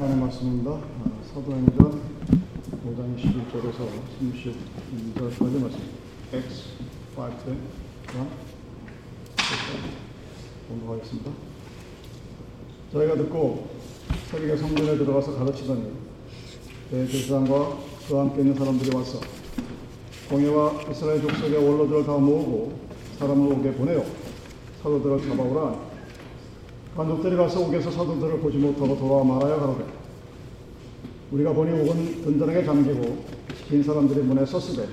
하나님 말씀입니다. 아, 사도행전 5장 21절에서 32절까지 말씀. X 5 1 공부하겠습니다. 저희가 듣고 세계 성전에 들어가서 가르치더니 대제사장과 그와 함께 있는 사람들이 와서 공예와 이스라엘 족속의 원로들을 다 모으고 사람을 오게 보내요. 사도들을 잡아오라 관족들이 가서 옥에서 사도들을 보지 못하고 돌아와 말하여 가로되 우리가 보니 옥은 든든하게 잠기고 긴 사람들이 문에 섰으되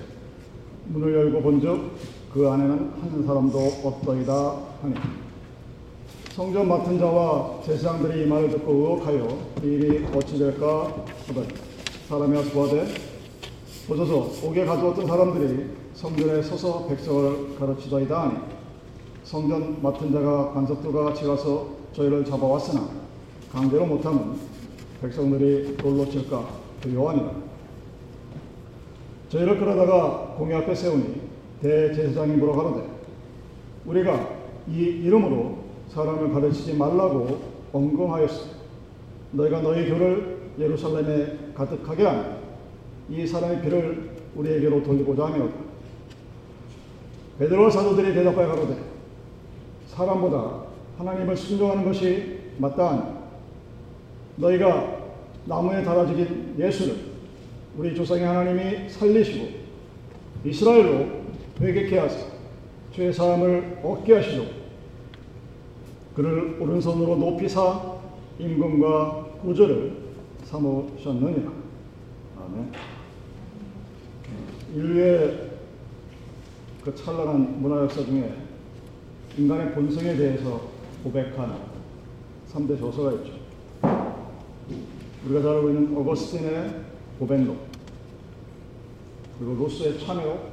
문을 열고 본즉 그 안에는 한 사람도 없더이다 하니. 성전 맡은 자와 제사장들이 이 말을 듣고 의혹하여 이 일이 어찌 될까 하더니 사람이 구하되 보소서 옥에 가두었던 사람들이 성전에 서서 백성을 가르치더이다 하니. 성전 맡은 자가 관석들과 같이 가서 저희를 잡아왔으나 강제로 못하면 백성들이 돌로 칠까 두려워하니라. 저희를 끌어다가 공회 앞에 세우니 대제사장이 물어 가로되 우리가 이 이름으로 사람을 가르치지 말라고 언금하였으 너희가 너희 교를 예루살렘에 가득하게 하니 이 사람의 피를 우리에게로 돌리고자 하며 베드로와 사도들이 대답하여 가로되 사람보다 하나님을 순종하는 것이 마땅하니 너희가 나무에 달아 죽인 예수를 우리 조상의 하나님이 살리시고 이스라엘로 회개케 하사 죄 사함을 얻게 하시고 그를 오른손으로 높이사 임금과 구주를 삼으셨느니라. 아멘. 인류의 그 찬란한 문화 역사 중에 인간의 본성에 대해서 고백한 3대 저서가 있죠. 우리가 잘 알고 있는 어거스틴의 고백록, 그리고 로스의 참여록,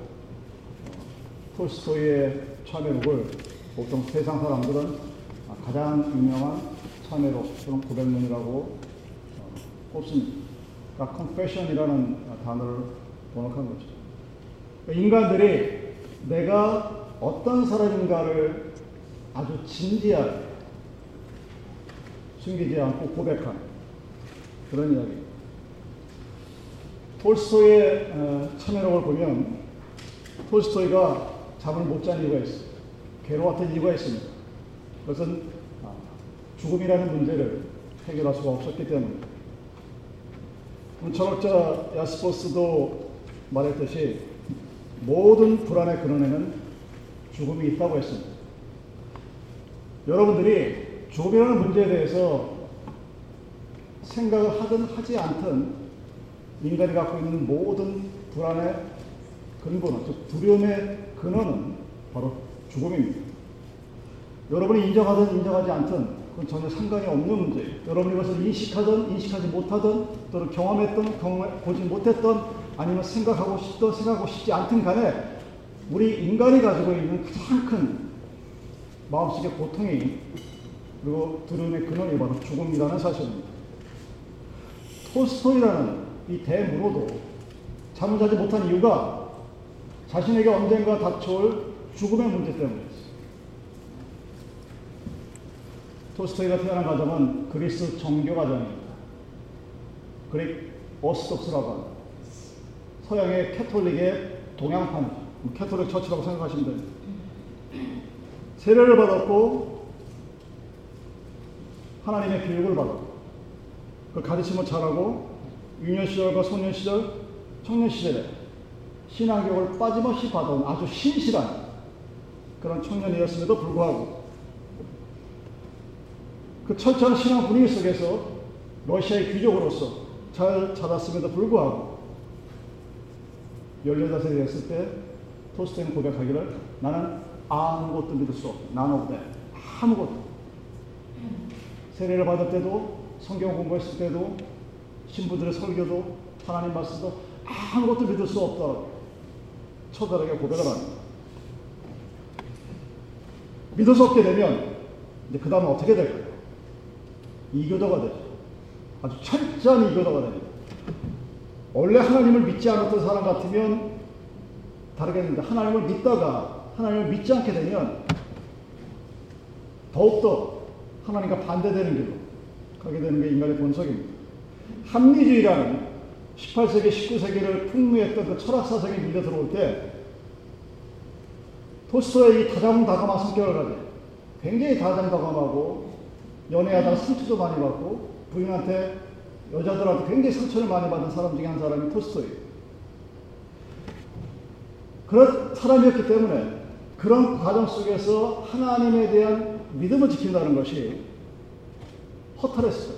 톨스토이의 참여록을 보통 세상 사람들은 가장 유명한 참여록, 그런 고백문이라고 꼽습니다. 그러니까 confession이라는 단어를 번역한 거죠. 인간들이 내가 어떤 사람인가를 아주 진지하게 숨기지 않고 고백한 그런 이야기. 톨스토이의 참여록을 보면 톨스토이가 잠을 못 잔 이유가 있어요. 괴로웠던 이유가 있습니다. 그것은 죽음이라는 문제를 해결할 수가 없었기 때문입니다. 철학자 야스포스도 말했듯이 모든 불안의 근원에는 죽음이 있다고 했습니다. 여러분들이 죽음이라는 문제에 대해서 생각을 하든 하지 않든 인간이 갖고 있는 모든 불안의 근본은, 즉 두려움의 근원은 바로 죽음입니다. 여러분이 인정하든 인정하지 않든 그건 전혀 상관이 없는 문제예요. 여러분이 이것을 인식하든 인식하지 못하든 또는 경험했던 경험 보지 못했던 아니면 생각하고 싶든 생각하고 싶지 않든 간에 우리 인간이 가지고 있는 가장 큰 마음속의 고통이 그리고 두려움의 근원이 바로 죽음이라는 사실입니다. 톨스토이라는 이 대문호도 잠을 자지 못한 이유가 자신에게 언젠가 닥쳐올 죽음의 문제 때문이었어요. 톨스토이가 태어난 가정은 그리스 정교 가정입니다. Greek Orthodox라고 합니다. 서양의 Catholic의 동양판, Catholic Church라고 생각하시면 됩니다. 세례를 받았고 하나님의 교육을 받았고 그 가르침을 잘하고 유년 시절과 소년 시절, 청년 시절에 신앙교육을 빠짐없이 받아온 아주 신실한 그런 청년이었음에도 불구하고 그 철저한 신앙 분위기 속에서 러시아의 귀족으로서 잘 자랐음에도 불구하고 18살이 됐을 때 토스트는 고백하기를 나는 아무것도 믿을 수 없다. 나는 없다. 아무것도. 세례를 받을 때도 성경 공부했을 때도 신부들의 설교도 하나님 말씀도 아무것도 믿을 수 없다. 처절하게 고백을 합니다. 믿을 수 없게 되면 이제 그 다음에 어떻게 될까요? 이교도가 되죠. 아주 철저한 이교도가 됩니다. 원래 하나님을 믿지 않았던 사람 같으면 다르겠는데 하나님을 믿다가 하나님을 믿지 않게 되면 더욱더 하나님과 반대되는 길로 가게 되는 게 인간의 본성입니다. 합리주의라는 18세기, 19세기를 풍미했던 그 철학 사상이 밀려 들어올 때 토스토의 이 다정다감한 성격을 가지고 굉장히 다정다감하고 연애하다가 상처도 많이 받고 부인한테 여자들한테 굉장히 상처를 많이 받은 사람 중에 한 사람이 토스토예요. 그런 사람이었기 때문에 그런 과정 속에서 하나님에 대한 믿음을 지킨다는 것이 허탈했어요.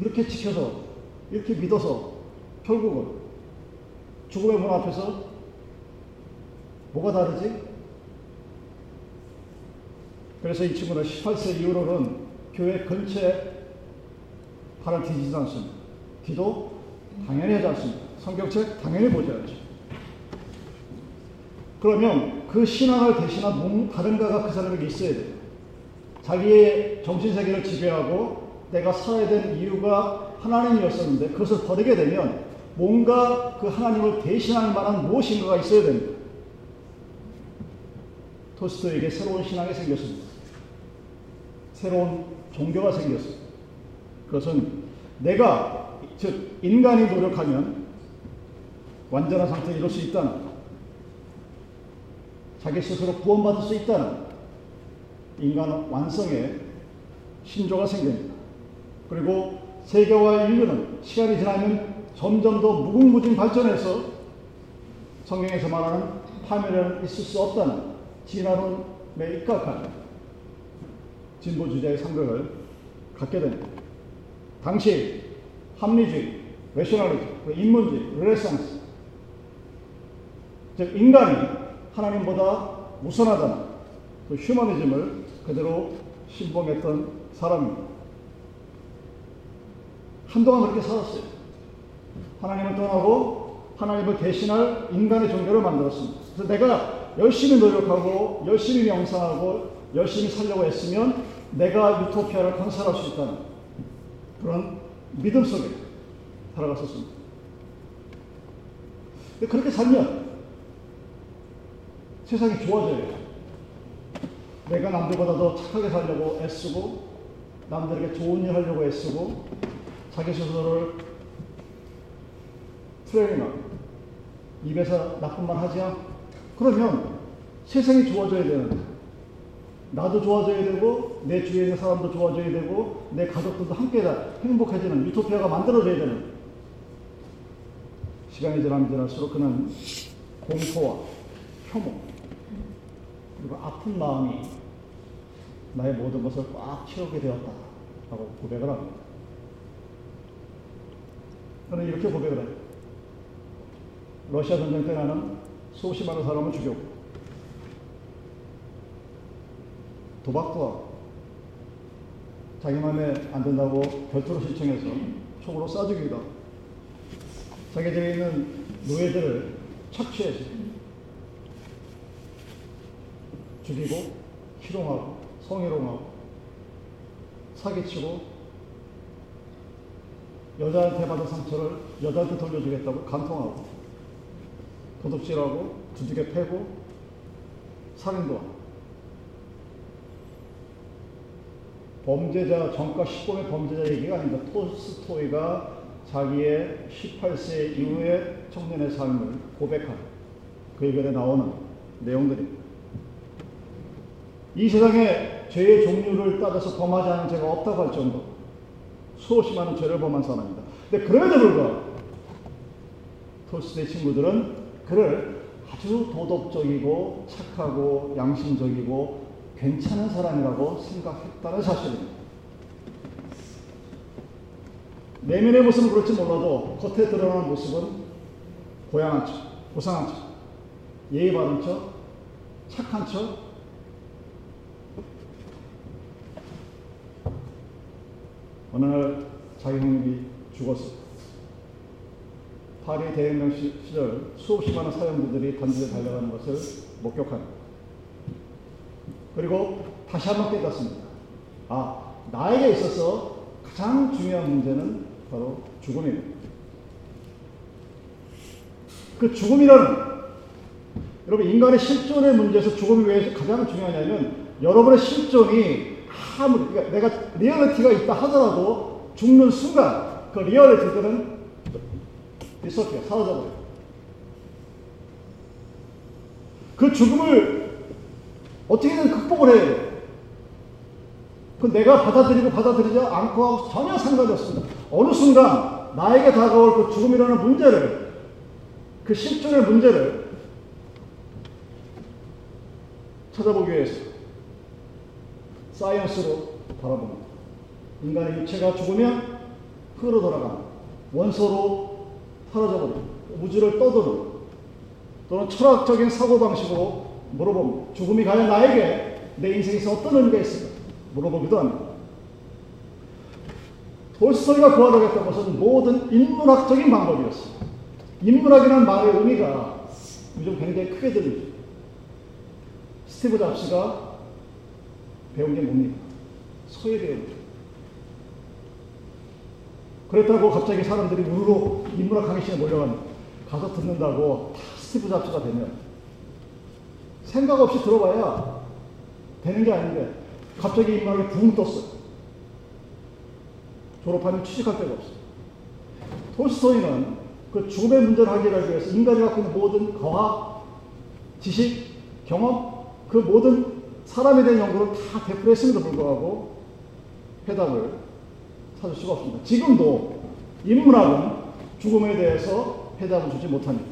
이렇게 지켜서, 이렇게 믿어서 결국은 죽음의 문 앞에서 뭐가 다르지? 그래서 이 친구는 18세 이후로는 교회 근처에 발을 디지도 않습니다. 기도 당연히 하지 않습니다. 성경책 당연히 보지 않죠. 그러면 그 신앙을 대신한 다른 가가 그 사람에게 있어야 돼요. 자기의 정신세계를 지배하고 내가 살아야 될 이유가 하나님이었었는데 그것을 버리게 되면 뭔가 그 하나님을 대신할 만한 무엇인가가 있어야 됩니다. 토스토에게 새로운 신앙이 생겼습니다. 새로운 종교가 생겼습니다. 그것은 내가 즉 인간이 노력하면 완전한 상태에 이룰 수 있다는 자기 스스로 구원받을 수 있다는 인간 완성의 신조가 생깁니다. 그리고 세계와 인류는 시간이 지나면 점점 더 무궁무진 발전해서 성경에서 말하는 파멸은 있을 수 없다는 진화론에 입각한 진보주의자의 성격을 갖게 됩니다. 당시 합리주의, 레셔널리즘, 인문주의, 레네상스 즉 인간이 하나님보다 우선하다는 그 휴머니즘을 그대로 신봉했던 사람입니다. 한동안 그렇게 살았어요. 하나님을 떠나고 하나님을 대신할 인간의 종교를 만들었습니다. 그래서 내가 열심히 노력하고 열심히 명상하고 열심히 살려고 했으면 내가 유토피아를 건설할 수 있다는 그런 믿음 속에 살아갔었습니다. 그렇게 살면 세상이 좋아져요. 내가 남들보다 더 착하게 살려고 애쓰고 남들에게 좋은 일 하려고 애쓰고 자기 스스로를 트레이닝하고 입에서 나쁜 말 하지 않고 그러면 세상이 좋아져야 되는데 나도 좋아져야 되고 내 주위에 있는 사람도 좋아져야 되고 내 가족들도 함께 다 행복해지는 유토피아가 만들어져야 되는. 시간이 지나면 지날수록 그는 공포와 혐오 그리고 아픈 마음이 나의 모든 것을 꽉 채우게 되었다 라고 고백을 합니다. 그는 이렇게 고백을 해요. 러시아 전쟁 때 나는 수없이 많은 사람을 죽였고 도박도 자기 마음에 안 된다고 별도로 신청해서 총으로 쏴 죽이기도 하고 자기 집에 있는 노예들을 착취해서 죽이고 희롱하고 성희롱하고 사기치고 여자한테 받은 상처를 여자한테 돌려주겠다고 간통하고 도둑질하고 두둑에 패고 살인도 하고 범죄자 전과 10범의 범죄자 얘기가 아닙니다. 토스토이가 자기의 18세 이후의 청년의 삶을 고백한 그 글에 나오는 내용들입니다. 이 세상에 죄의 종류를 따져서 범하지 않은 죄가 없다고 할 정도 수없이 많은 죄를 범한 사람입니다. 근데 그럼에도 불구하고 토스의 친구들은 그를 아주 도덕적이고 착하고 양심적이고 괜찮은 사람이라고 생각했다는 사실입니다. 내면의 모습은 그렇지 몰라도 겉에 드러나는 모습은 고양한 척, 고상한 척, 예의 바른 척, 착한 척, 어느 날 자기 형님이 죽었어. 파리 대혁명 시절 수없이 많은 사형들이 단지에 달려가는 것을 목격합니다. 그리고 다시 한번 깨닫습니다. 아, 나에게 있어서 가장 중요한 문제는 바로 죽음입니다. 그 죽음이라는 여러분 인간의 실존의 문제에서 죽음이 왜 가장 중요하냐면 여러분의 실존이 아무리 그러니까 내가 리얼리티가 있다 하더라도 죽는 순간 그 리얼리티들은 disappear, 사라져버려요. 그 죽음을 어떻게든 극복을 해야 돼요. 그 내가 받아들이고 받아들이지 않고 하고 전혀 상관이 없습니다. 어느 순간 나에게 다가올 그 죽음이라는 문제를, 그 실존의 문제를 찾아보기 위해서 사이언스로 바라봅니다. 인간의 육체가 죽으면 흙으로 돌아가는 원소로 사라져버리고 우주를 떠도는 또는 철학적인 사고방식으로 물어봅니다. 죽음이 과연 나에게 내 인생에서 어떤 의미가 있을까? 물어보기도 합니다. 돌스토이가 구하려고 했던 것은 모든 인문학적인 방법이었습니다. 인문학이라는 말의 의미가 요즘 굉장히 크게 들리죠. 스티브 잡스가 배운 게 뭡니까? 소에 배운 거. 그랬다고 갑자기 사람들이 우르르 인문학 강의실에 몰려갑니다. 가서 듣는다고 다 스티브 잡스가 되면 생각 없이 들어봐야 되는 게 아닌데 갑자기 인문학이 붕 떴어요. 졸업하면 취직할 데가 없어요. 톨스토이는 그 죽음의 문제를 해결하기 위해서 인간이 갖고 있는 모든 과학, 지식, 경험, 그 모든 사람에 대한 연구를 다 베풀었음에도 불구하고 해답을 찾을 수가 없습니다. 지금도 인문학은 죽음에 대해서 해답을 주지 못합니다.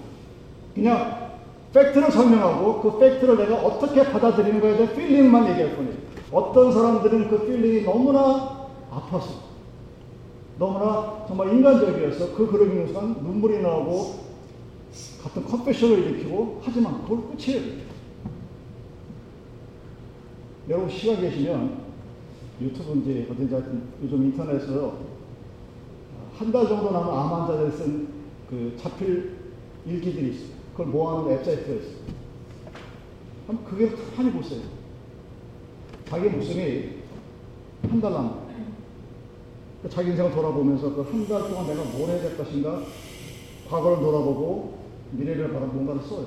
그냥 팩트를 설명하고 그 팩트를 내가 어떻게 받아들이는 거에 대한 feeling만 얘기할 뿐이에요. 어떤 사람들은 그 feeling이 너무나 아파서 너무나 정말 인간적이어서 그 글을 읽는 순간 눈물이 나오고 같은 compassion을 일으키고 하지만 그걸 끝이에요. 여러분 시간 계시면 유튜브인지 어딘지 요즘 인터넷에서 한 달 정도 남은 암 환자들 쓴 그 자필 일기들이 있어요. 그걸 모아놓은 웹사이트가 있어요. 한번 그게 가만히 보세요. 자기 목숨이 한달그 자기 인생을 돌아보면서 그 한 달 동안 내가 뭘 해야 될 것인가 과거를 돌아보고 미래를 바라 뭔가를 써요.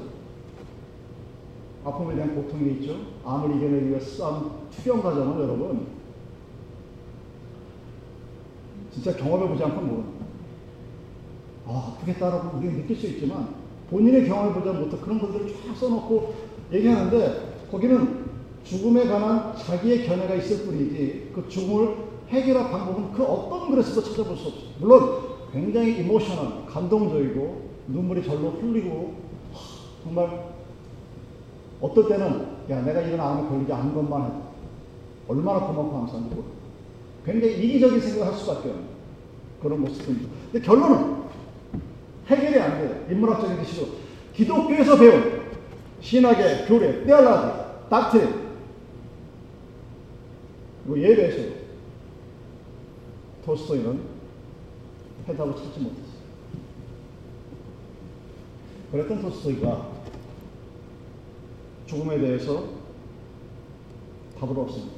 아픔에 대한 고통이 있죠. 암을 이겨내기 위해 싸움 투병 과정을 여러분 진짜 경험해보지 않고 모르는 아, 아프겠다라고 우리는 느낄 수 있지만 본인의 경험해보지 못한 그런 것들을 쫙 써놓고 얘기하는데 거기는 죽음에 관한 자기의 견해가 있을 뿐이지 그 죽음을 해결할 방법은 그 어떤 글에서도 찾아볼 수 없어요. 물론 굉장히 emotional, 감동적이고 눈물이 절로 흘리고 하, 정말 어떨 때는 야 내가 이런 암에 걸리지 않은 것만 해도 얼마나 고맙고 감사한지 굉장히 이기적인 생각을 할 수밖에 없는 그런 모습입니다. 근데 결론은 해결이 안 돼요. 인문학적인 기식으로. 기독교에서 배운 신학의 교례, 떼알라지, 닥트린 그리고 예배에서 토스토이는 해답을 찾지 못했어요. 그랬던 토스토이가 죽음에 대해서 답을 없습니다.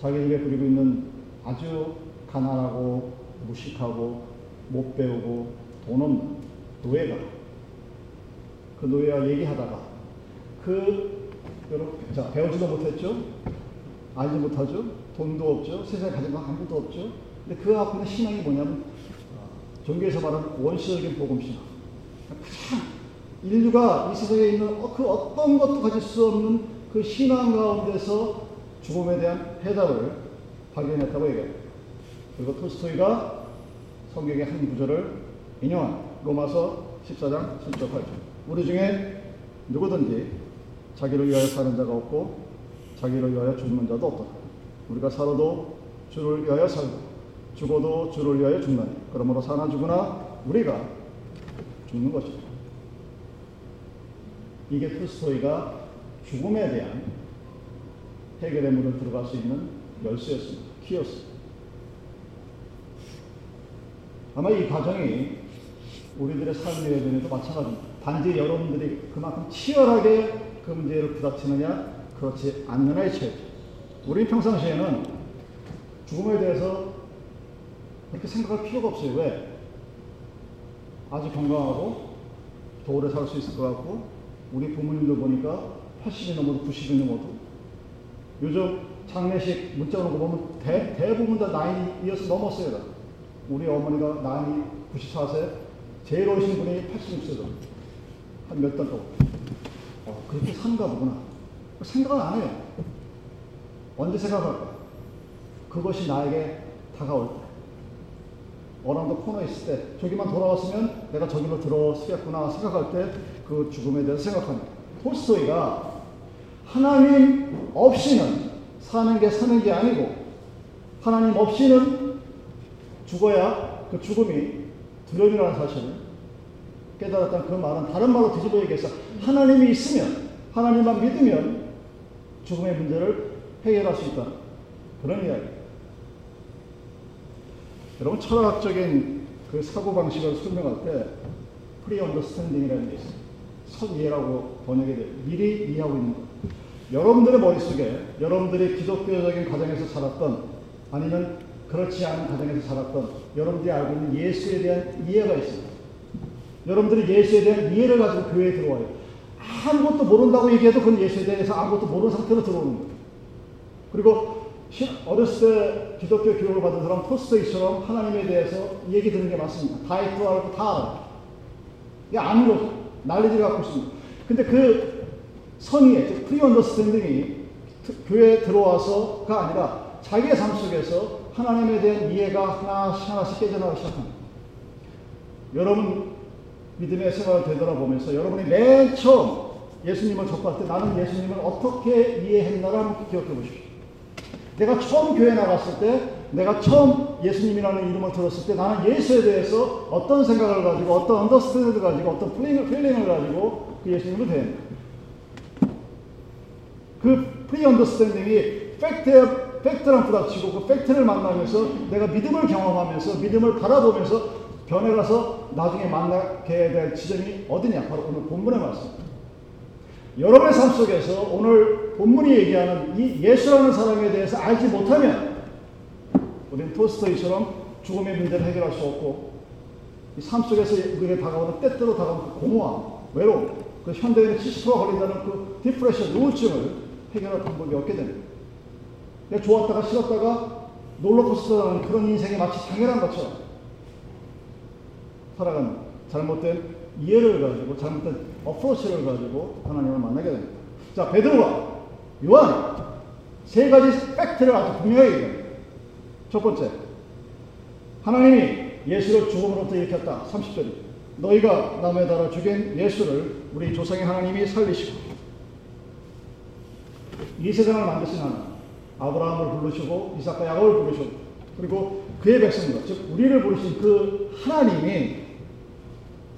자기 입에 부리고 있는 아주 가난하고 무식하고 못 배우고 돈 없는 노예가 그 노예와 얘기하다가 그 여러분 자 배우지도 못했죠? 알지 못하죠? 돈도 없죠? 세상에 가진 건 아무것도 없죠? 근데 그 앞에 신앙이 뭐냐면 종교에서 말하는 원시적인 복음 신앙. 가장 인류가 이 세상에 있는 그 어떤 것도 가질 수 없는 그 신앙 가운데서 죽음에 대한 해답을 발견했다고 얘기합니다. 그리고 톨스토이가 성경의 한 구절을 인용한 로마서 14장 7절 8절. 우리 중에 누구든지 자기를 위하여 사는 자가 없고 자기를 위하여 죽는 자도 없다. 우리가 살아도 주를 위하여 살고 죽어도 주를 위하여 죽나니 그러므로 사나 죽으나 우리가 죽는 것이다. 이게 톨스토이가 죽음에 대한 해결의 문을 들어갈 수 있는 열쇠였습니다. 키였습니다. 아마 이 과정이 우리들의 삶의 여정에도 마찬가지입니다. 단지 여러분들이 그만큼 치열하게 그 문제를 부닥치느냐, 그렇지 않느냐의 차이죠. 우리 평상시에는 죽음에 대해서 그렇게 생각할 필요가 없어요. 왜? 아주 건강하고 더 오래 살수 있을 것 같고, 우리 부모님들 보니까 80이 넘어도 90이 넘어도 요즘 장례식 문자 오는 거 보면 대, 대부분 다 나이 이어서 넘었어요. 다. 우리 어머니가 나이 94세, 제일 오신 분이 86세죠. 한 몇 달 동안. 어, 그렇게 산가 보구나. 생각을 안 해요. 언제 생각할까? 그것이 나에게 다가올 때. 어랑도 코너에 있을 때, 저기만 돌아왔으면 내가 저기로 들어서겠구나 생각할 때 그 죽음에 대해서 생각합니다. 톨스토이가 하나님 없이는 사는 게 사는 게 아니고, 하나님 없이는 죽어야 그 죽음이 두려움이라는 사실을 깨달았던 그 말은 다른 말로 뒤집어 얘기해서 하나님이 있으면, 하나님만 믿으면 죽음의 문제를 해결할 수 있다. 그런 이야기. 여러분 철학적인 그 사고 방식을 설명할 때 pre-understanding이라는 게. 선 이해라고 번역이 돼요. 미리 이해하고 있는 것. 여러분들의 머릿속에 여러분들이 기독교적인 가정에서 살았던 아니면 그렇지 않은 가정에서 살았던 여러분들이 알고 있는 예수에 대한 이해가 있습니다. 여러분들이 예수에 대한 이해를 가지고 교회에 들어와요. 아무것도 모른다고 얘기해도 그건 예수에 대해서 아무것도 모르는 상태로 들어오는 거예요. 그리고 어렸을 때 기독교 교육을 받은 사람 톨스토이처럼 하나님에 대해서 얘기 듣는 게 많습니다. 다 있고 알고 다 알아요. 이게 아는 거 난리를 갖고 있습니다. 근데 그 선이해의 pre-understanding이 교회에 들어와서가 아니라 자기의 삶 속에서 하나님에 대한 이해가 하나씩 하나씩 깨져나가기 시작합니다. 여러분 믿음의 생활을 되돌아보면서 여러분이 맨 처음 예수님을 접할 때 나는 예수님을 어떻게 이해했나를 기억해 보십시오. 내가 처음 교회 나갔을 때, 내가 처음 예수님이라는 이름을 들었을 때 나는 예수에 대해서 어떤 생각을 가지고, 어떤 understand를 가지고, 어떤 feeling을, feeling을 가지고 그 예수님을 대했나. 그 pre-understanding이 팩트에, 팩트랑 부닥치고 그 팩트를 만나면서 내가 믿음을 경험하면서 믿음을 바라보면서 변해가서 나중에 만나게 될 지점이 어디냐? 바로 오늘 본문의 말씀. 여러분의 삶 속에서 오늘 본문이 얘기하는 이 예수라는 사람에 대해서 알지 못하면 우리는 토스토이처럼 죽음의 문제를 해결할 수 없고 이 삶 속에서 우리에게 다가오는 때때로 다가오는 그 공허함, 외로움, 그 현대인의 70%가 걸린다는 그 디프레션, 우울증을 해결할 방법이 없게 됩니다. 내가 좋았다가 싫었다가 롤러코스터라는 그런 인생이 마치 당연한 것처럼 살아가는 잘못된 이해를 가지고 잘못된 어프로치를 가지고 하나님을 만나게 됩니다. 자, 베드로가 요한 세 가지 팩트를 아주 분명하게 얘기합니다. 첫 번째, 하나님이 예수를 죽음으로부터 일으켰다. 30절이. 너희가 나무에 달아 죽인 예수를 우리 조상의 하나님이 살리시고 이 세상을 만드신 하나님 아브라함을 부르시고 이삭과 야곱을 부르시고 그리고 그의 백성들 즉 우리를 부르신 그 하나님이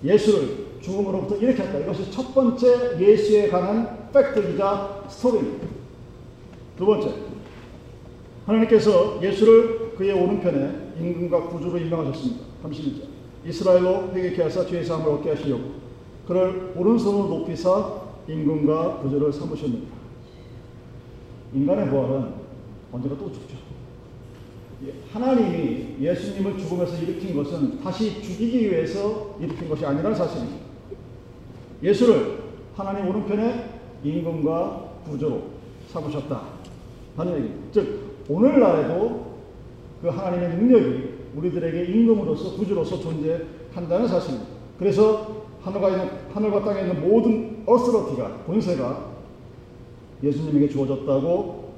예수를 죽음으로부터 일으켰다. 이것이 첫 번째 예수에 관한 팩트이자 스토리입니다. 두 번째, 하나님께서 예수를 그의 오른편에 임금과 구주로 임명하셨습니다. 31절. 이스라엘로 회개케 하사 죄의 사함을 얻게 하시려고 그를 오른손으로 높이사 임금과 구주를 삼으셨느니라. 인간의 부활은 언제가 또 죽죠. 하나님이 예수님을 죽음에서 일으킨 것은 다시 죽이기 위해서 일으킨 것이 아니라는 사실입니다. 예수를 하나님 오른편에 임금과 구조로 삼으셨다. 하는 얘기입니다. 즉, 오늘날에도 그 하나님의 능력이 우리들에게 임금으로서 구주로서 존재한다는 사실입니다. 그래서 하늘과, 있는, 하늘과 땅에 있는 모든 어스러티가, 본세가 예수님에게 주어졌다고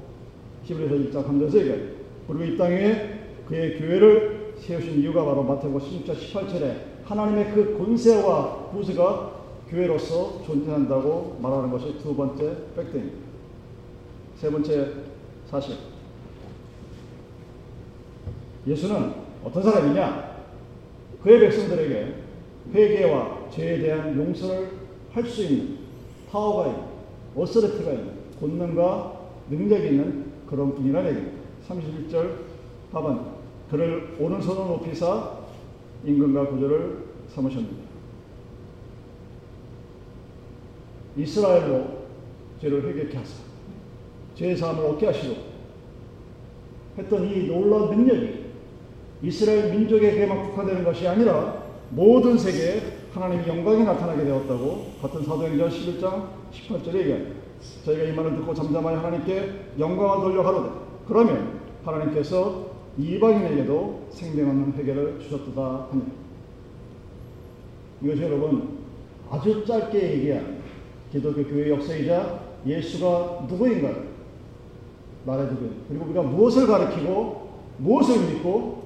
히브리서 1장 3절에서 얘기합니다. 그리고 이 땅에 그의 교회를 세우신 이유가 바로 마태복음 16장 18절에 하나님의 그 권세와 구세가 교회로서 존재한다고 말하는 것이 두 번째 팩트입니다. 세 번째 사실. 예수는 어떤 사람이냐? 그의 백성들에게 회개와 죄에 대한 용서를 할 수 있는 파워가 있는, 어스레트가 있는, 권능과 능력이 있는 그런 분이라는 얘기입니다. 31절 하반 그를 오른손으로 높이사 임금과 구조를 삼으셨습니다. 이스라엘로 죄를 회개케 하사 죄의 사함을 얻게 하시고 했던 이 놀라운 능력이 이스라엘 민족에게만 국한되는 것이 아니라 모든 세계에 하나님의 영광이 나타나게 되었다고 같은 사도행전 11장 18절에 얘기합니다. 저희가 이 말을 듣고 잠잠하여 하나님께 영광을 돌려 가로되 그러면 하나님께서 이방인에게도 생명 없는 회개를 주셨도다 하니 이것이 여러분 아주 짧게 얘기한 기독교 교회 역사이자 예수가 누구인가를 말해주고 그리고 우리가 무엇을 가르치고 무엇을 믿고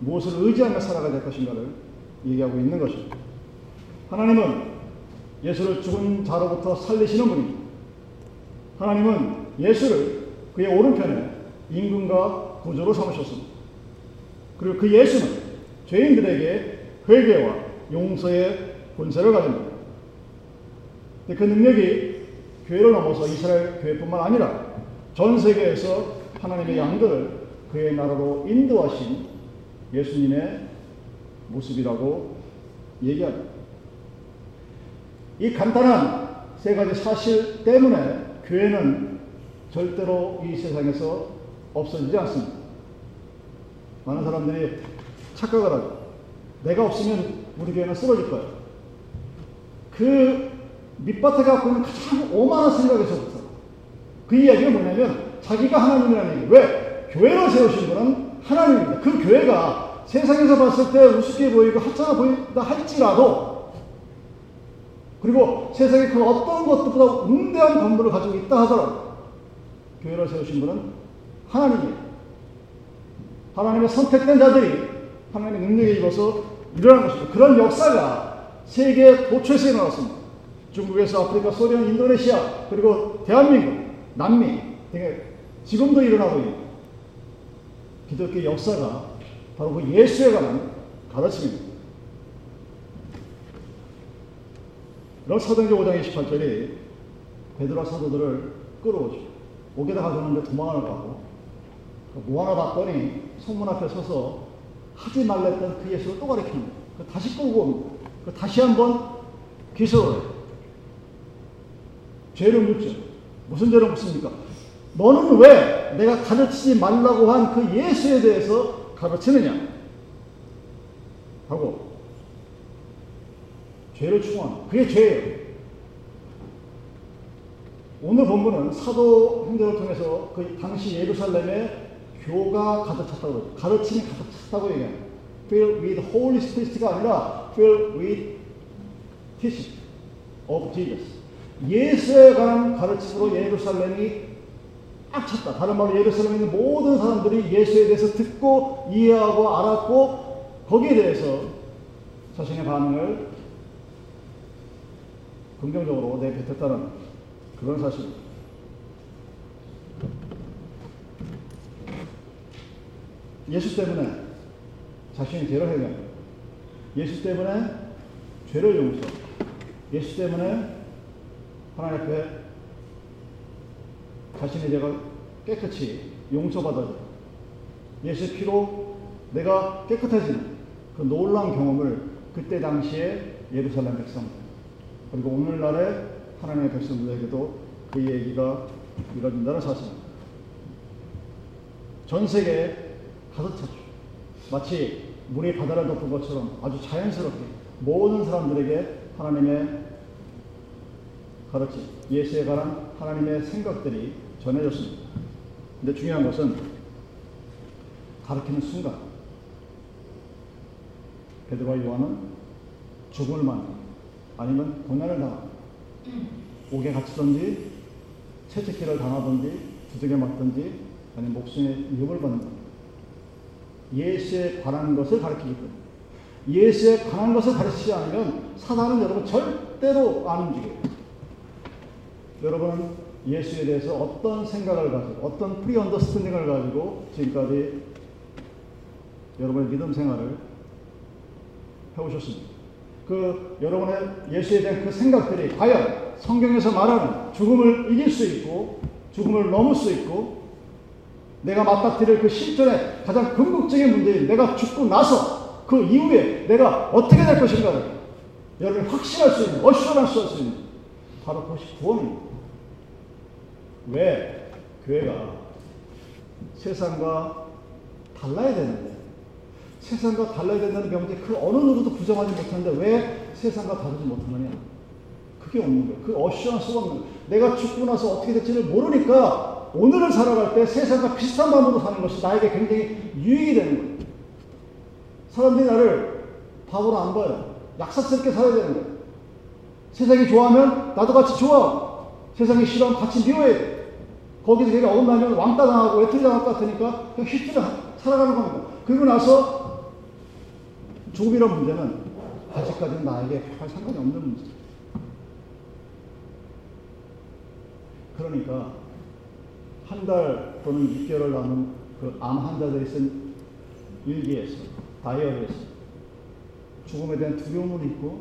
무엇을 의지하며 살아가야 될 것인가를 얘기하고 있는 것입니다. 하나님은 예수를 죽은 자로부터 살리시는 분입니다. 하나님은 예수를 그의 오른편에 임금과 구조로 삼으셨습니다. 그리고 그 예수는 죄인들에게 회개와 용서의 권세를 가집니다. 그 능력이 교회를 넘어서 이스라엘 교회뿐만 아니라 전 세계에서 하나님의 양들을 그의 나라로 인도하신 예수님의 모습이라고 얘기합니다. 이 간단한 세 가지 사실 때문에 교회는 절대로 이 세상에서 없어지지 않습니다. 많은 사람들이 착각을 하죠. 내가 없으면 우리 교회는 쓰러질 거야. 그 밑바닥에 갖고 있는 가장 오만한 생각에서부터 그 이야기가 뭐냐면 자기가 하나님이라는 얘기. 왜? 교회를 세우신 분은 하나님입니다. 그 교회가 세상에서 봤을 때 우습게 보이고 하찮아 보인다 할지라도 그리고 세상에 그 어떤 것보다 웅대한 건물을 가지고 있다 하더라도 교회를 세우신 분은 하나님이에요. 하나님의 선택된 자들이 하나님의 능력에 입어서 일어난 것입니다. 그런 역사가 세계 도처에서 일어났습니다. 중국에서 아프리카, 소련, 인도네시아, 그리고 대한민국, 남미 등에 지금도 일어나고 있는 기독교 역사가 바로 그 예수에 관한 가르침입니다. 그럼 사도행전 5장 28절이 베드로 사도들을 끌어오죠. 옥에다 가져오는데 도망을 가고 뭐 하나 봤더니 성문 앞에 서서 하지 말랬던 그 예수를 또 가르칩니다. 그 다시 끌고 옵니다. 그 다시 한번 기소를 해요. 죄를 묻죠. 무슨 죄를 묻습니까? 너는 왜 내가 가르치지 말라고 한 그 예수에 대해서 가르치느냐? 하고 죄를 충원. 그게 죄예요. 오늘 본문은 사도 행전을 통해서 그 당시 예루살렘에 교가 가득 찼다고. 가르침이 가득 찼다고 얘기해요. Fill with Holy Spirit가 아니라 fill with teaching of Jesus. 예수에 관한 가르침으로 예루살렘이 꽉 찼다. 다른 말로 예루살렘에 있는 모든 사람들이 예수에 대해서 듣고 이해하고 알았고 거기에 대해서 자신의 반응을 긍정적으로 내뱉었다는 그런 사실입니다. 예수 때문에 자신이 죄를 해결 예수 때문에 죄를 용서. 예수 때문에 하나님 앞에 자신의 죄가 깨끗이 용서받아져. 예수 피로 내가 깨끗해지는 그 놀라운 경험을 그때 당시에 예루살렘 백성 그리고 오늘날의 하나님의 백성들에게도 그 얘기가 이뤄진다는 사실입니다. 전 세계에 가득 찼죠. 마치 물이 바다를 덮은 것처럼 아주 자연스럽게 모든 사람들에게 하나님의 가르침, 예수에 관한 하나님의 생각들이 전해졌습니다. 근데 중요한 것은 가르치는 순간 베드로와 요한은 죽음을 만 아니면 고난을 당하 옥에 갇히든지 채찍질을 당하든지 두들겨 맞든지 아니면 목숨의 위협을 받는 겁니다. 예수에 관한 것을 가르치기 때문에 예수에 관한 것을 가르치지 않으면 사단은 여러분 절대로 안 움직여요. 여러분은 예수에 대해서 어떤 생각을 가지고 어떤 pre-understanding을 가지고 지금까지 여러분의 믿음 생활을 해오셨습니다. 그 여러분의 예수에 대한 그 생각들이 과연 성경에서 말하는 죽음을 이길 수 있고 죽음을 넘을 수 있고 내가 맞닥뜨릴 그 실존의 가장 궁극적인 문제인 내가 죽고 나서 그 이후에 내가 어떻게 될 것인가를 여러분이 확신할 수 있는, 어시런스 할수 있는 바로 그것이 구원입니다. 왜 교회가 세상과 달라야 되는데 세상과 달라야 된다는 명제 그 어느 누구도 부정하지 못하는데 왜 세상과 다르지 못하느냐? 그게 없는 거예요. 그 어시런스가 없는 거예요. 내가 죽고 나서 어떻게 될지를 모르니까 오늘을 살아갈 때 세상과 비슷한 마음으로 사는 것이 나에게 굉장히 유익이 되는 거예요. 사람들이 나를 바보로 안 봐요. 약사스럽게 살아야 되는 거예요. 세상이 좋아하면 나도 같이 좋아. 세상이 싫어하면 같이 미워야 돼. 거기서 걔가 어긋나면 왕따 당하고 외톨이 당할 것 같으니까 그냥 휘뚜려 살아가는 겁니다. 그리고 나서 죽음이란 문제는 아직까지는 나에게 별 상관이 없는 문제예요. 그러니까 한 달 또는 6개월을 남은 그 암 환자들이 쓴 일기에서 다이어리에서 죽음에 대한 두려움을 있고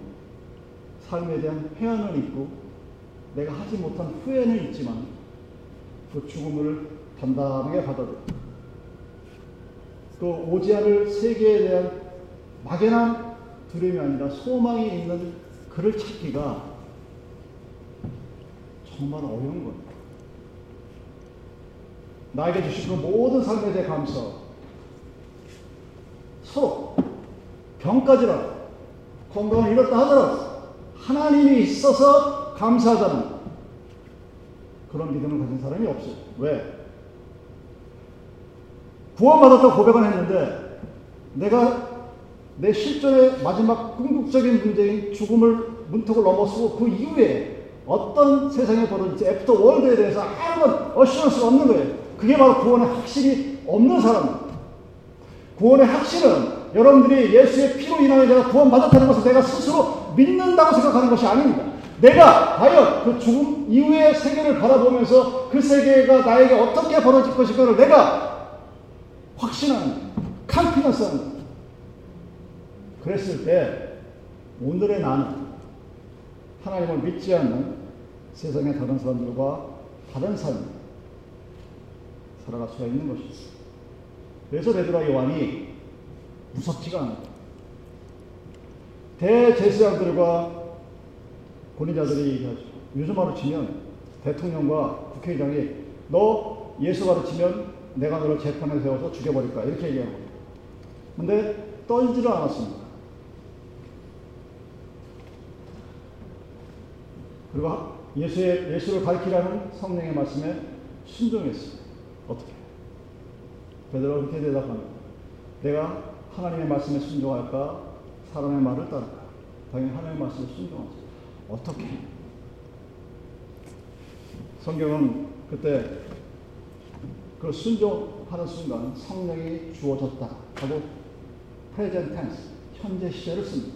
삶에 대한 회한을 있고 내가 하지 못한 후회는 있지만 그 죽음을 단단하게 받아들여 그 오지 않을 세계에 대한 막연한 두려움이 아니라 소망이 있는 그를 찾기가 정말 어려운 겁니다. 나에게 주신 그 모든 삶에 대해 감사. 서로 병까지라도 건강을 잃었다 하더라도 하나님이 있어서 감사하자는 그런 믿음을 가진 사람이 없어요. 왜? 구원받았다고 고백은 했는데 내가 내 실존의 마지막 궁극적인 문제인 죽음을 문턱을 넘어서고 그 이후에 어떤 세상에 벌어질지 after world에 대해서 아무런 assurance가 없는 거예요. 그게 바로 구원의 확신이 없는 사람입니다. 구원의 확실은 여러분들이 예수의 피로 인하여 내가 구원받았다는 것을 내가 스스로 믿는다고 생각하는 것이 아닙니다. 내가 과연 그 죽음 이후의 세계를 바라보면서 그 세계가 나에게 어떻게 벌어질 것인가를 내가 확신하는, 컨피던스하는 그랬을 때 오늘의 나는 하나님을 믿지 않는 세상의 다른 사람들과 다른 삶 살아갈 수가 있는 것입니다. 그래서 베드로와 요한이 무섭지가 않아요. 대제사장들과 권위자들이 얘기하죠. 요즘 말로 치면 대통령과 국회의장이 너 예수 가르치면 내가 너를 재판에 세워서 죽여버릴 거야. 이렇게 얘기하는 거예요. 근데 떨지를 않았습니다. 그리고 예수의, 예수를 가르치라는 성령의 말씀에 순종했어요. 어떻게? 베드로가 그렇게 대답합니다. 내가 하나님의 말씀에 순종할까? 사람의 말을 따를까? 당연히 하나님의 말씀에 순종하죠. 어떻게? 성경은 그때 그 순종하는 순간 성령이 주어졌다 하고 present tense, 현재 시제를 씁니다.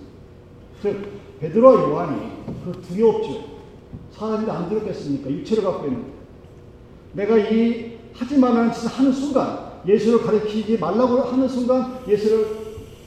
즉, 베드로와 요한이 그 두렵죠. 사람이 안 두렵겠습니까? 육체를 갖고 있는. 내가 이 하지 말라는 짓을 하는 순간, 예수를 가르치지 말라고 하는 순간, 예수를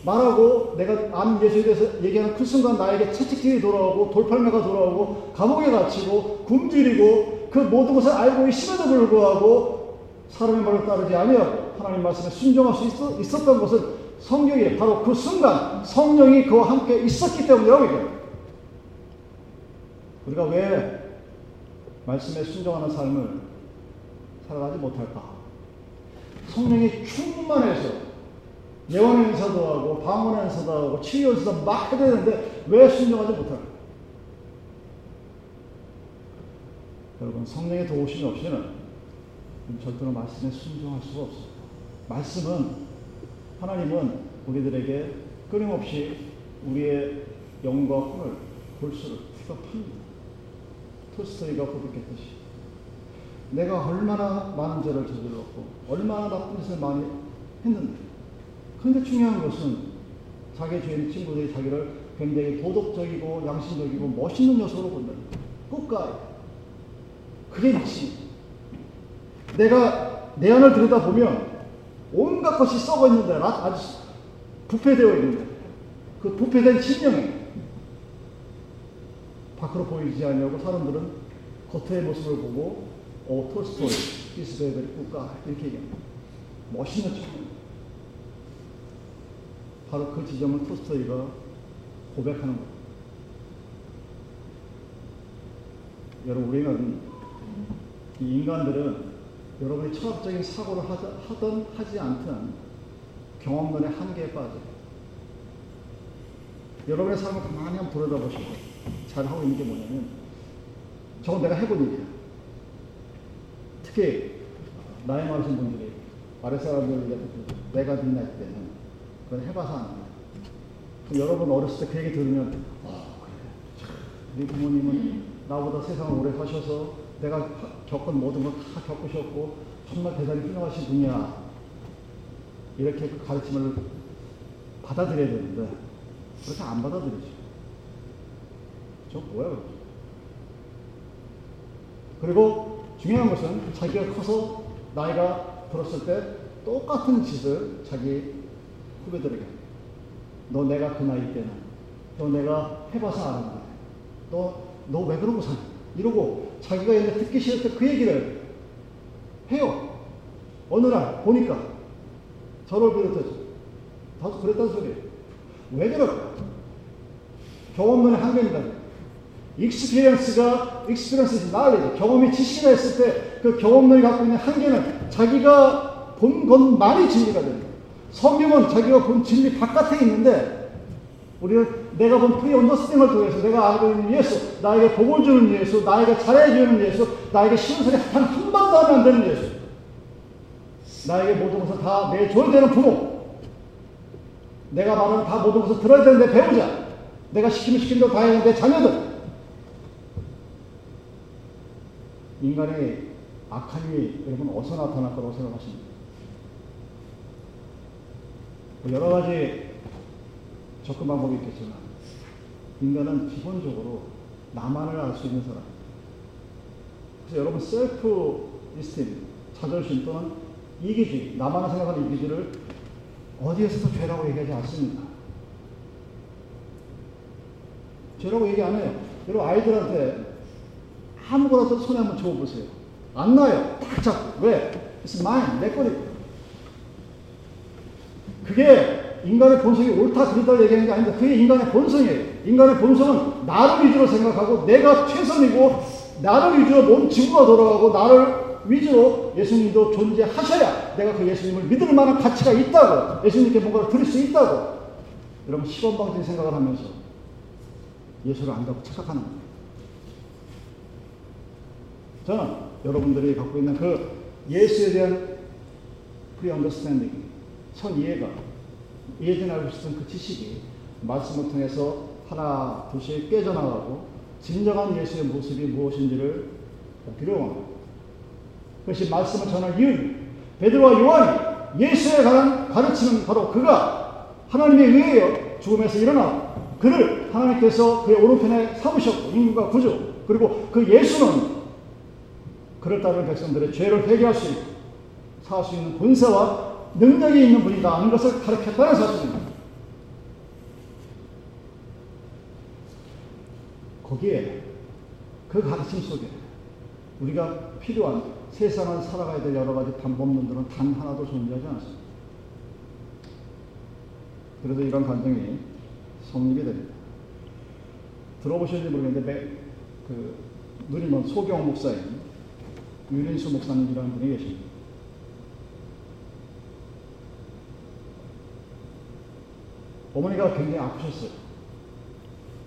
말하고 내가 암 예수에 대해서 얘기하는 그 순간 나에게 채찍질이 돌아오고 돌팔매가 돌아오고 감옥에 갇히고 굶주리고 그 모든 것을 알고 있음에도 불구하고 사람의 말을 따르지 아니하고 하나님 말씀에 순종할 수 있었, 있었던 것은 성경에 바로 그 순간 성령이 그와 함께 있었기 때문이라고 얘기해요. 우리가 왜 말씀에 순종하는 삶을 살아가지 못할까? 성령이 충만해서 예언 행사도 하고 방언 행사도 하고 치유 행사도 막 해야 되는데 왜 순종하지 못할까? 여러분 성령의 도우심이 없이는 절대로 말씀에 순종할 수가 없어요. 말씀은 하나님은 우리들에게 끊임없이 우리의 영과 혼을 볼수록 픽업합니다. 토스토이가 고백했듯이 내가 얼마나 많은 죄를 저질렀고 얼마나 나쁜 짓을 많이 했는데 그런데 중요한 것은 자기 죄인 친구들이 자기를 굉장히 도덕적이고 양심적이고 멋있는 녀석으로 거예요. 끝까지. 그게 미친. 내가 내 안을 들여다보면 온갖 것이 썩어 있는데 아주 부패되어 있는데 그 부패된 심령에 밖으로 보이지 않냐고 사람들은 겉의 모습을 보고 어 톨스토이, 피스베베리 국가 이렇게 얘기합니다. 멋있는 척. 바로 그 지점을 톨스토이가 고백하는 거예요. 여러분 우리는 이 인간들은 여러분이 철학적인 사고를 하든 하지 않든 경험론의 한계에 빠져요. 여러분의 삶을 가만히 한번 돌아다보시고 잘 하고 있는 게 뭐냐면 저건 내가 해본 일이야. 특히 나이 많으신 분들이 아랫사람들 내가 네 나이 때는 그건 해봐서 안 돼. 그럼 여러분 어렸을 때 그 얘기 들으면 아 그래 참, 우리 부모님은 나보다 세상을 오래 사셔서 내가 겪은 모든 걸 다 겪으셨고 정말 대단히 훌륭하신 분이야 이렇게 그 가르침을 받아들여야 되는데 그렇게 안 받아들이죠. 저 뭐야 그거. 그리고 중요한 것은 자기가 커서 나이가 들었을 때 똑같은 짓을 자기 후배들에게 너 내가 그 나이 때는 너 내가 해봐서 아는데 너너 왜 그러고 사냐 이러고 자기가 이제 듣기 때그 얘기를 해요. 어느 날 보니까 저를 비롯해서 다소 그랬다는 소리예요. 왜 그럴까? 경험론의 한계입니다. experience가 experience 낳을 경험이 지식이라 했을 때 그 경험론이 갖고 있는 한계는 자기가 본 것만이 진리가 됩니다. 성경은 자기가 본 진리 바깥에 있는데 우리는 내가 본 pre-understanding을 통해서 내가 알고 있는 예수, 나에게 복을 주는 예수, 나에게 잘해주는 예수, 나에게 소리 한 한마디도 하면 안 되는 예수, 나에게 모든 것을 다 내줘야 되는 부모, 내가 말하는 다 모든 것을 들어야 되는 내 배우자, 내가 시키면 시킨 대로 다 해야 내 자녀들. 인간의 악한 힘이 여러분 어디서 나타날 거라고 생각하십니까? 뭐 여러 가지 접근 방법이 있겠지만 인간은 기본적으로 나만을 알 수 있는 사람. 그래서 여러분 self-esteem, 자존심 또는 이기주의, 나만을 생각하는 이기주의를 어디에서도 죄라고 얘기하지 않습니다. 죄라고 얘기 안 해요. 여러분 아이들한테 아무거나 손에 한번 줘보세요. 안 나요. 딱 잡고. 왜? It's mine. 내 거니까. 그게 인간의 본성이 옳다 그르다 얘기하는 게 아닌데 그게 인간의 본성이에요. 인간의 본성은 나를 위주로 생각하고 내가 최선이고 나를 위주로 온 지구가 돌아가고 나를 위주로 예수님도 존재하셔야 내가 그 예수님을 믿을 만한 가치가 있다고 예수님께 뭔가를 드릴 수 있다고 여러분 시건방진 생각을 하면서 예수를 안다고 착각하는 거예요. 저는 여러분들이 갖고 있는 그 예수에 대한 pre-understanding, 선 이해가 예전에 알고 있었던 그 지식이 말씀을 통해서 하나 둘씩 깨져나가고 진정한 예수의 모습이 무엇인지를 보기로 합니다. 그것이 말씀을 전할 이유 베드로와 요한이 예수에 관한 가르치는 바로 그가 하나님에 의하여 죽음에서 일어나 그를 하나님께서 그의 오른편에 삼으셨고 인구가 구주 그리고 그 예수는 그를 따르는 백성들의 죄를 회개할 수 있고 살 수 있는 권세와 능력이 있는 분이다 하는 것을 가르쳤다는 사실입니다. 거기에 그 가르침 속에 우리가 필요한 세상을 살아가야 될 여러 가지 방법론들은 단 하나도 존재하지 않습니다. 그래서 이런 간증이 성립이 됩니다. 들어보셨는지 모르겠는데 매, 그먼 소경 목사님 윤인수 목사님이라는 분이 계십니다. 어머니가 굉장히 아프셨어요.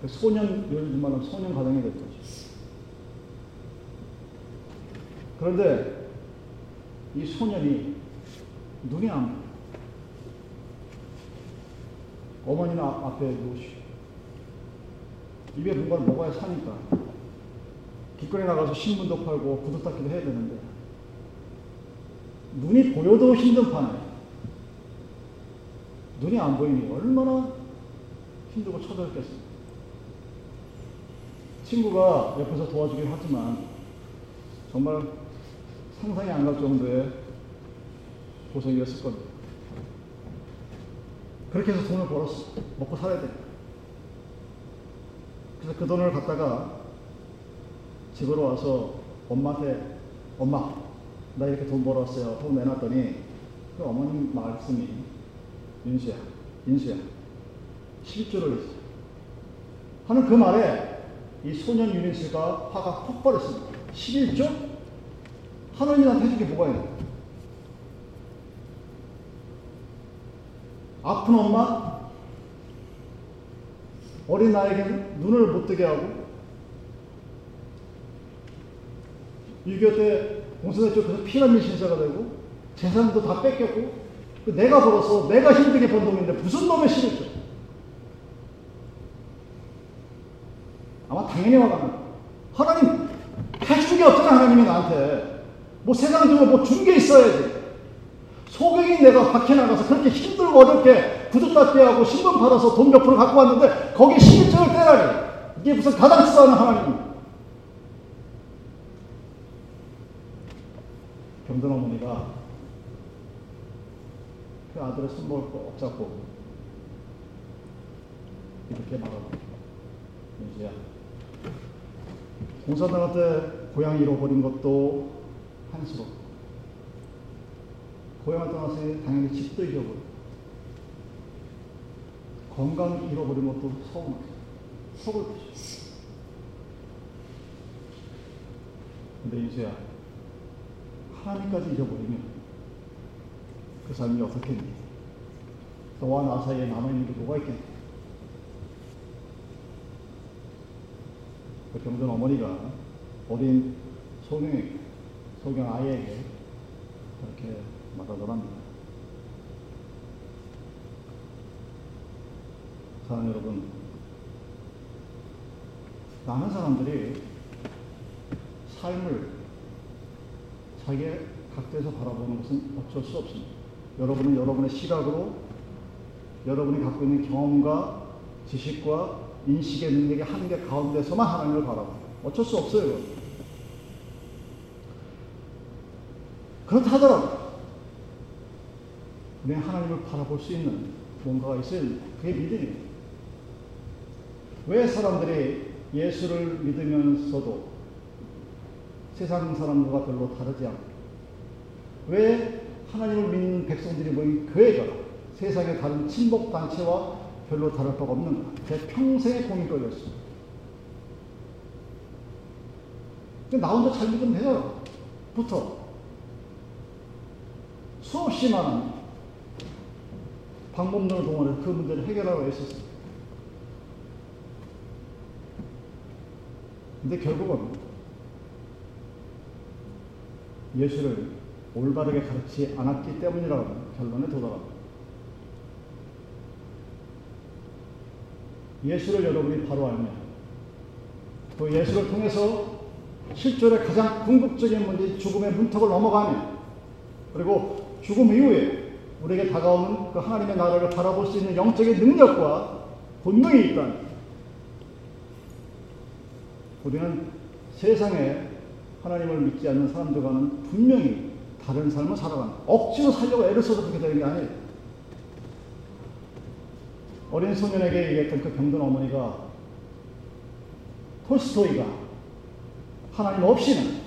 그 소년, 요즘 말하면 소년 가정이 됐죠. 그런데 이 소년이 눈이 안 보여요. 어머니는 앞에 누우시고 입에 뭔가를 먹어야 사니까 길거리 나가서 신문도 팔고 구두 닦기도 해야 되는데 눈이 보여도 힘든 판에 눈이 안 보이니 얼마나 힘들고 처절했겠습니까? 친구가 옆에서 도와주긴 하지만 정말 상상이 안 갈 정도의 고생이었을 겁니다. 그렇게 해서 돈을 벌었어. 먹고 살아야 돼. 그래서 그 돈을 갖다가 집으로 와서 엄마한테 엄마 나 이렇게 돈 벌었어요 하고 내놨더니 그 어머님 말씀이 윤수야 윤수야. 11조를 했어. 하는 그 말에 이 소년 씨가 화가 폭발했습니다. 11조? 하나님한테 해줄 게 뭐가 있나? 아픈 엄마? 어린 나에게 눈을 못 뜨게 하고 6.25때 공산당 쪽에서 피라미 신사가 되고 재산도 다 뺏겼고 그 내가 벌어서 내가 힘들게 번 돈인데 무슨 놈의 실이죠? 아마 당연히 화가 나. 하나님 해준 게 없잖아 하나님이 나한테 뭐 세상적으로 뭐준 게 있어야지. 소경이 내가 밖에 나가서 그렇게 힘들고 어렵게 구두다 떼하고 신문 팔아서 돈 몇 프로 갖고 왔는데 거기에 11점을 떼라니. 이게 무슨 가당치도 않은 하나님. 병든 어머니가 그 아들의 손목을 꼭 잡고 이렇게 말하고 이제야. 공사당한테 고향 잃어버린 것도 한스럽고 고향을 떠나서 당연히 집도 잃어버리고 건강 잃어버린 것도 서운하고 속을 푸죠. 근데 이제야 하나님까지 잃어버리면 그 삶이 어떻겠니? 너와 나 사이에 남아있는 게 뭐가 있겠니? 그 병든 어머니가 어린 소경에게, 소경 아이에게 그렇게 말하더랍니다. 사랑 여러분, 많은 사람들이 삶을 자기의 각도에서 바라보는 것은 어쩔 수 없습니다. 여러분은 여러분의 시각으로 여러분이 갖고 있는 경험과 지식과 인식의 능력의 한계 가운데서만 하나님을 바라봐요. 어쩔 수 없어요. 그렇다 하더라도 우리는 하나님을 바라볼 수 있는 뭔가가 있어야. 그게 믿음이에요. 왜 사람들이 예수를 믿으면서도 세상 사람들과 별로 다르지 않고 왜 하나님을 믿는 백성들이 모인 교회가 세상의 다른 친목 단체와 별로 다를 바가 없는가? 제 평생의 고민거리였습니다. 나 혼자 잘 믿으면 돼요. 부터 수없이 많은 방법론을 동원해서 그 문제를 해결하고 애썼습니다. 근데 결국은 예수를 올바르게 가르치지 않았기 때문이라고 결론에 도달합니다. 예수를 여러분이 바로 알면 또 예수를 통해서 실존의 가장 궁극적인 문제 죽음의 문턱을 넘어가면 그리고 죽음 이후에 우리에게 다가오는 그 하나님의 나라를 바라볼 수 있는 영적인 능력과 본능이 있다는 우리는 세상에 하나님을 믿지 않는 사람들과는 분명히 다른 삶을 살아가는 억지로 살려고 애를 써서 그렇게 되는 게 아니에요. 어린 소년에게 얘기했던 그 병든 어머니가 톨스토이가 하나님 없이는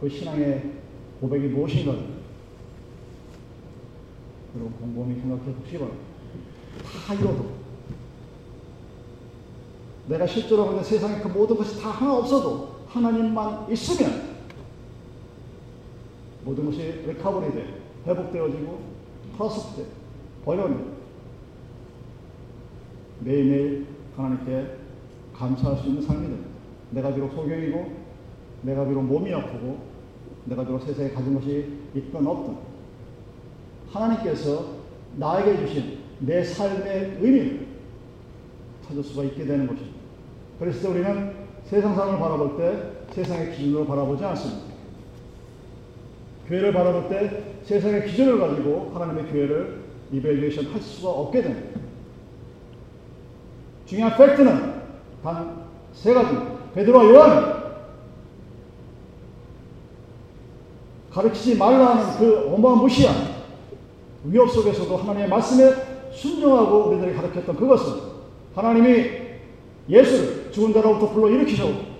그 신앙의 고백이 무엇인가를 여러분 곰곰이 생각해 보시기 바랍니다. 다 이뤄도 내가 실제로 보는 세상의 그 모든 것이 다 하나 없어도 하나님만 있으면 모든 것이 recovery 돼 회복되어지고 prosper 돼 번영이 매일매일 하나님께 감사할 수 있는 삶이 됩니다. 내가 비록 소경이고 내가 비록 몸이 아프고 내가 비록 세상에 가진 것이 있든 없든 하나님께서 나에게 주신 내 삶의 의미를 찾을 수가 있게 되는 것입니다. 그래서 우리는 세상 사람을 바라볼 때 세상의 기준으로 바라보지 않습니다. 교회를 바라볼 때 세상의 기준을 가지고 하나님의 교회를 이벨리에이션 할 수가 없게 됩니다. 중요한 팩트는 단 세 가지. 베드로와 요한이 가르치지 말라는 그 어마무시한 위협 속에서도 하나님의 말씀에 순종하고 우리들이 가르쳤던 그것은 하나님이 예수를 죽은 자로부터 불러 일으키셨고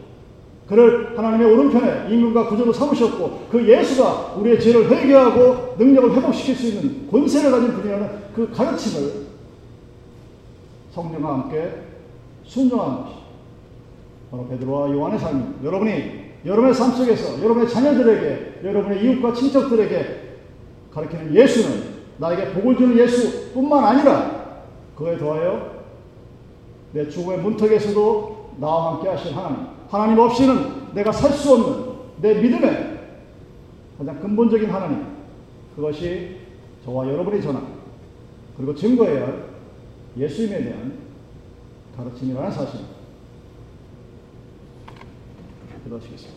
그를 하나님의 오른편에 임금과 구주로 삼으셨고 그 예수가 우리의 죄를 회개하고 능력을 회복시킬 수 있는 권세를 가진 분이라는 그 가르침을 성령과 함께 순종하는 것이 바로 베드로와 요한의 삶입니다. 여러분이 여러분의 삶 속에서 여러분의 자녀들에게 여러분의 이웃과 친척들에게 가르치는 예수는 나에게 복을 주는 예수뿐만 아니라 그에 더하여 내 죽음의 문턱에서도 나와 함께 하신 하나님. 하나님 없이는 내가 살 수 없는 내 믿음의 가장 근본적인 하나님. 그것이 저와 여러분이 전한 그리고 증거해야 할 예수님에 대한 가르침이라는 사실. 기도하시겠습니다.